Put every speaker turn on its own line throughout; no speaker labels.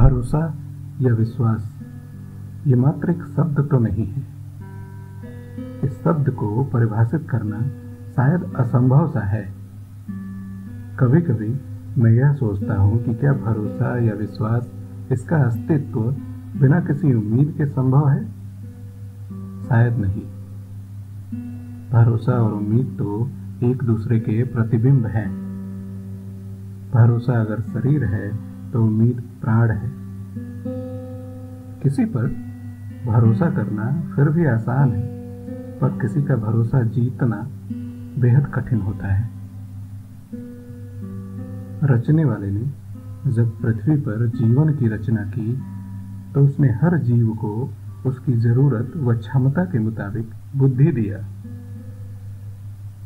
भरोसा या विश्वास, ये मात्र एक शब्द तो नहीं है। इस शब्द को परिभाषित करना शायद असंभव सा है। कभी कभी मैं यह सोचता हूँ कि क्या भरोसा या विश्वास इसका अस्तित्व बिना किसी उम्मीद के संभव है? शायद नहीं। भरोसा और उम्मीद तो एक दूसरे के प्रतिबिंब हैं। भरोसा अगर शरीर है तो उम्मीद प्राण है। किसी पर भरोसा करना फिर भी आसान है, पर किसी का भरोसा जीतना बेहद कठिन होता है। रचने वाले ने जब पृथ्वी पर जीवन की रचना की तो उसने हर जीव को उसकी ज़रूरत व क्षमता के मुताबिक बुद्धि दिया।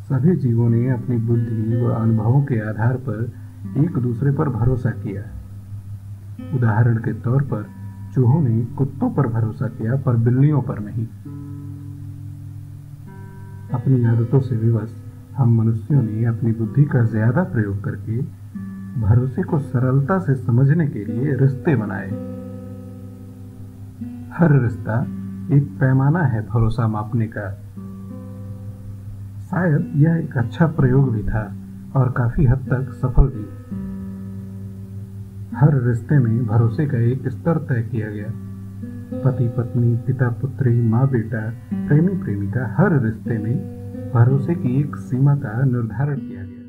सभी जीवों ने अपनी बुद्धि व अनुभवों के आधार पर एक दूसरे पर भरोसा किया। उदाहरण के तौर पर, चूहों ने कुत्तों पर भरोसा किया, पर बिल्लियों पर नहीं। अपनी आदतों से विवश हम मनुष्यों ने अपनी बुद्धि का ज़्यादा प्रयोग करके, भरोसे को सरलता से समझने के लिए रिश्ते बनाए। हर रिश्ता एक पैमाना है भरोसा मापने का। शायद यह एक अच्छा प्रयोग भी था, और काफ़ी हद तक सफल भी। हर रिश्ते में भरोसे का एक स्तर तय किया गया। पति, पत्नी, पिता, पुत्री, माँ, बेटा, प्रेमी, प्रेमिका, हर रिश्ते में भरोसे की एक सीमा का निर्धारण किया गया।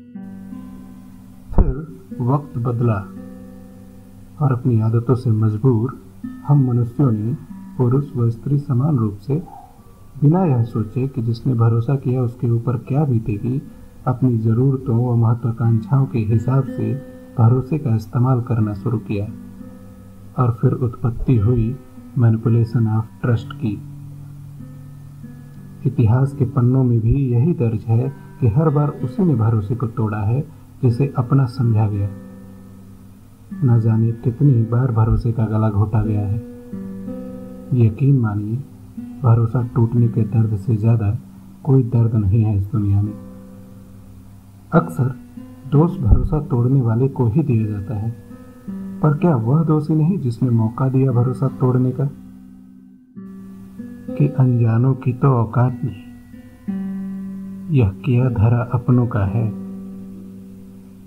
फिर वक्त बदला और अपनी आदतों से मजबूर हम मनुष्यों ने पुरुष व स्त्री समान रूप से बिना यह सोचे कि जिसने भरोसा किया उसके ऊपर क्या बीतेगी, अपनी ज़रूरतों व महत्वाकांक्षाओं के हिसाब से भरोसे का इस्तेमाल करना शुरू किया और फिर उत्पत्ति हुई मैनिपुलेशन ऑफ़ ट्रस्ट की। इतिहास के पन्नों में भी यही दर्ज है कि हर बार उसी ने भरोसे को तोड़ा है, जिसे अपना समझा गया। न जाने कितनी बार भरोसे का गला घोटा गया है। यकीन मानिए, भरोसा टूटने के दर्द से ज़्यादा कोई दर्द नहीं है इस दुनिया में। अक्सर दोष भरोसा तोड़ने वाले को ही दिया जाता है। पर क्या वह दोषी नहीं जिसने मौका दिया भरोसा तोड़ने का? कि अनजानों की तो औकात नहीं। यह किया धरा अपनों का है।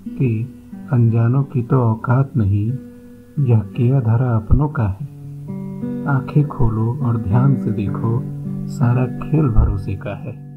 कि अनजानों की तो औकात नहीं, यह किया धरा अपनों का है। आँखें खोलो और ध्यान से देखो, सारा खेल भरोसे का है।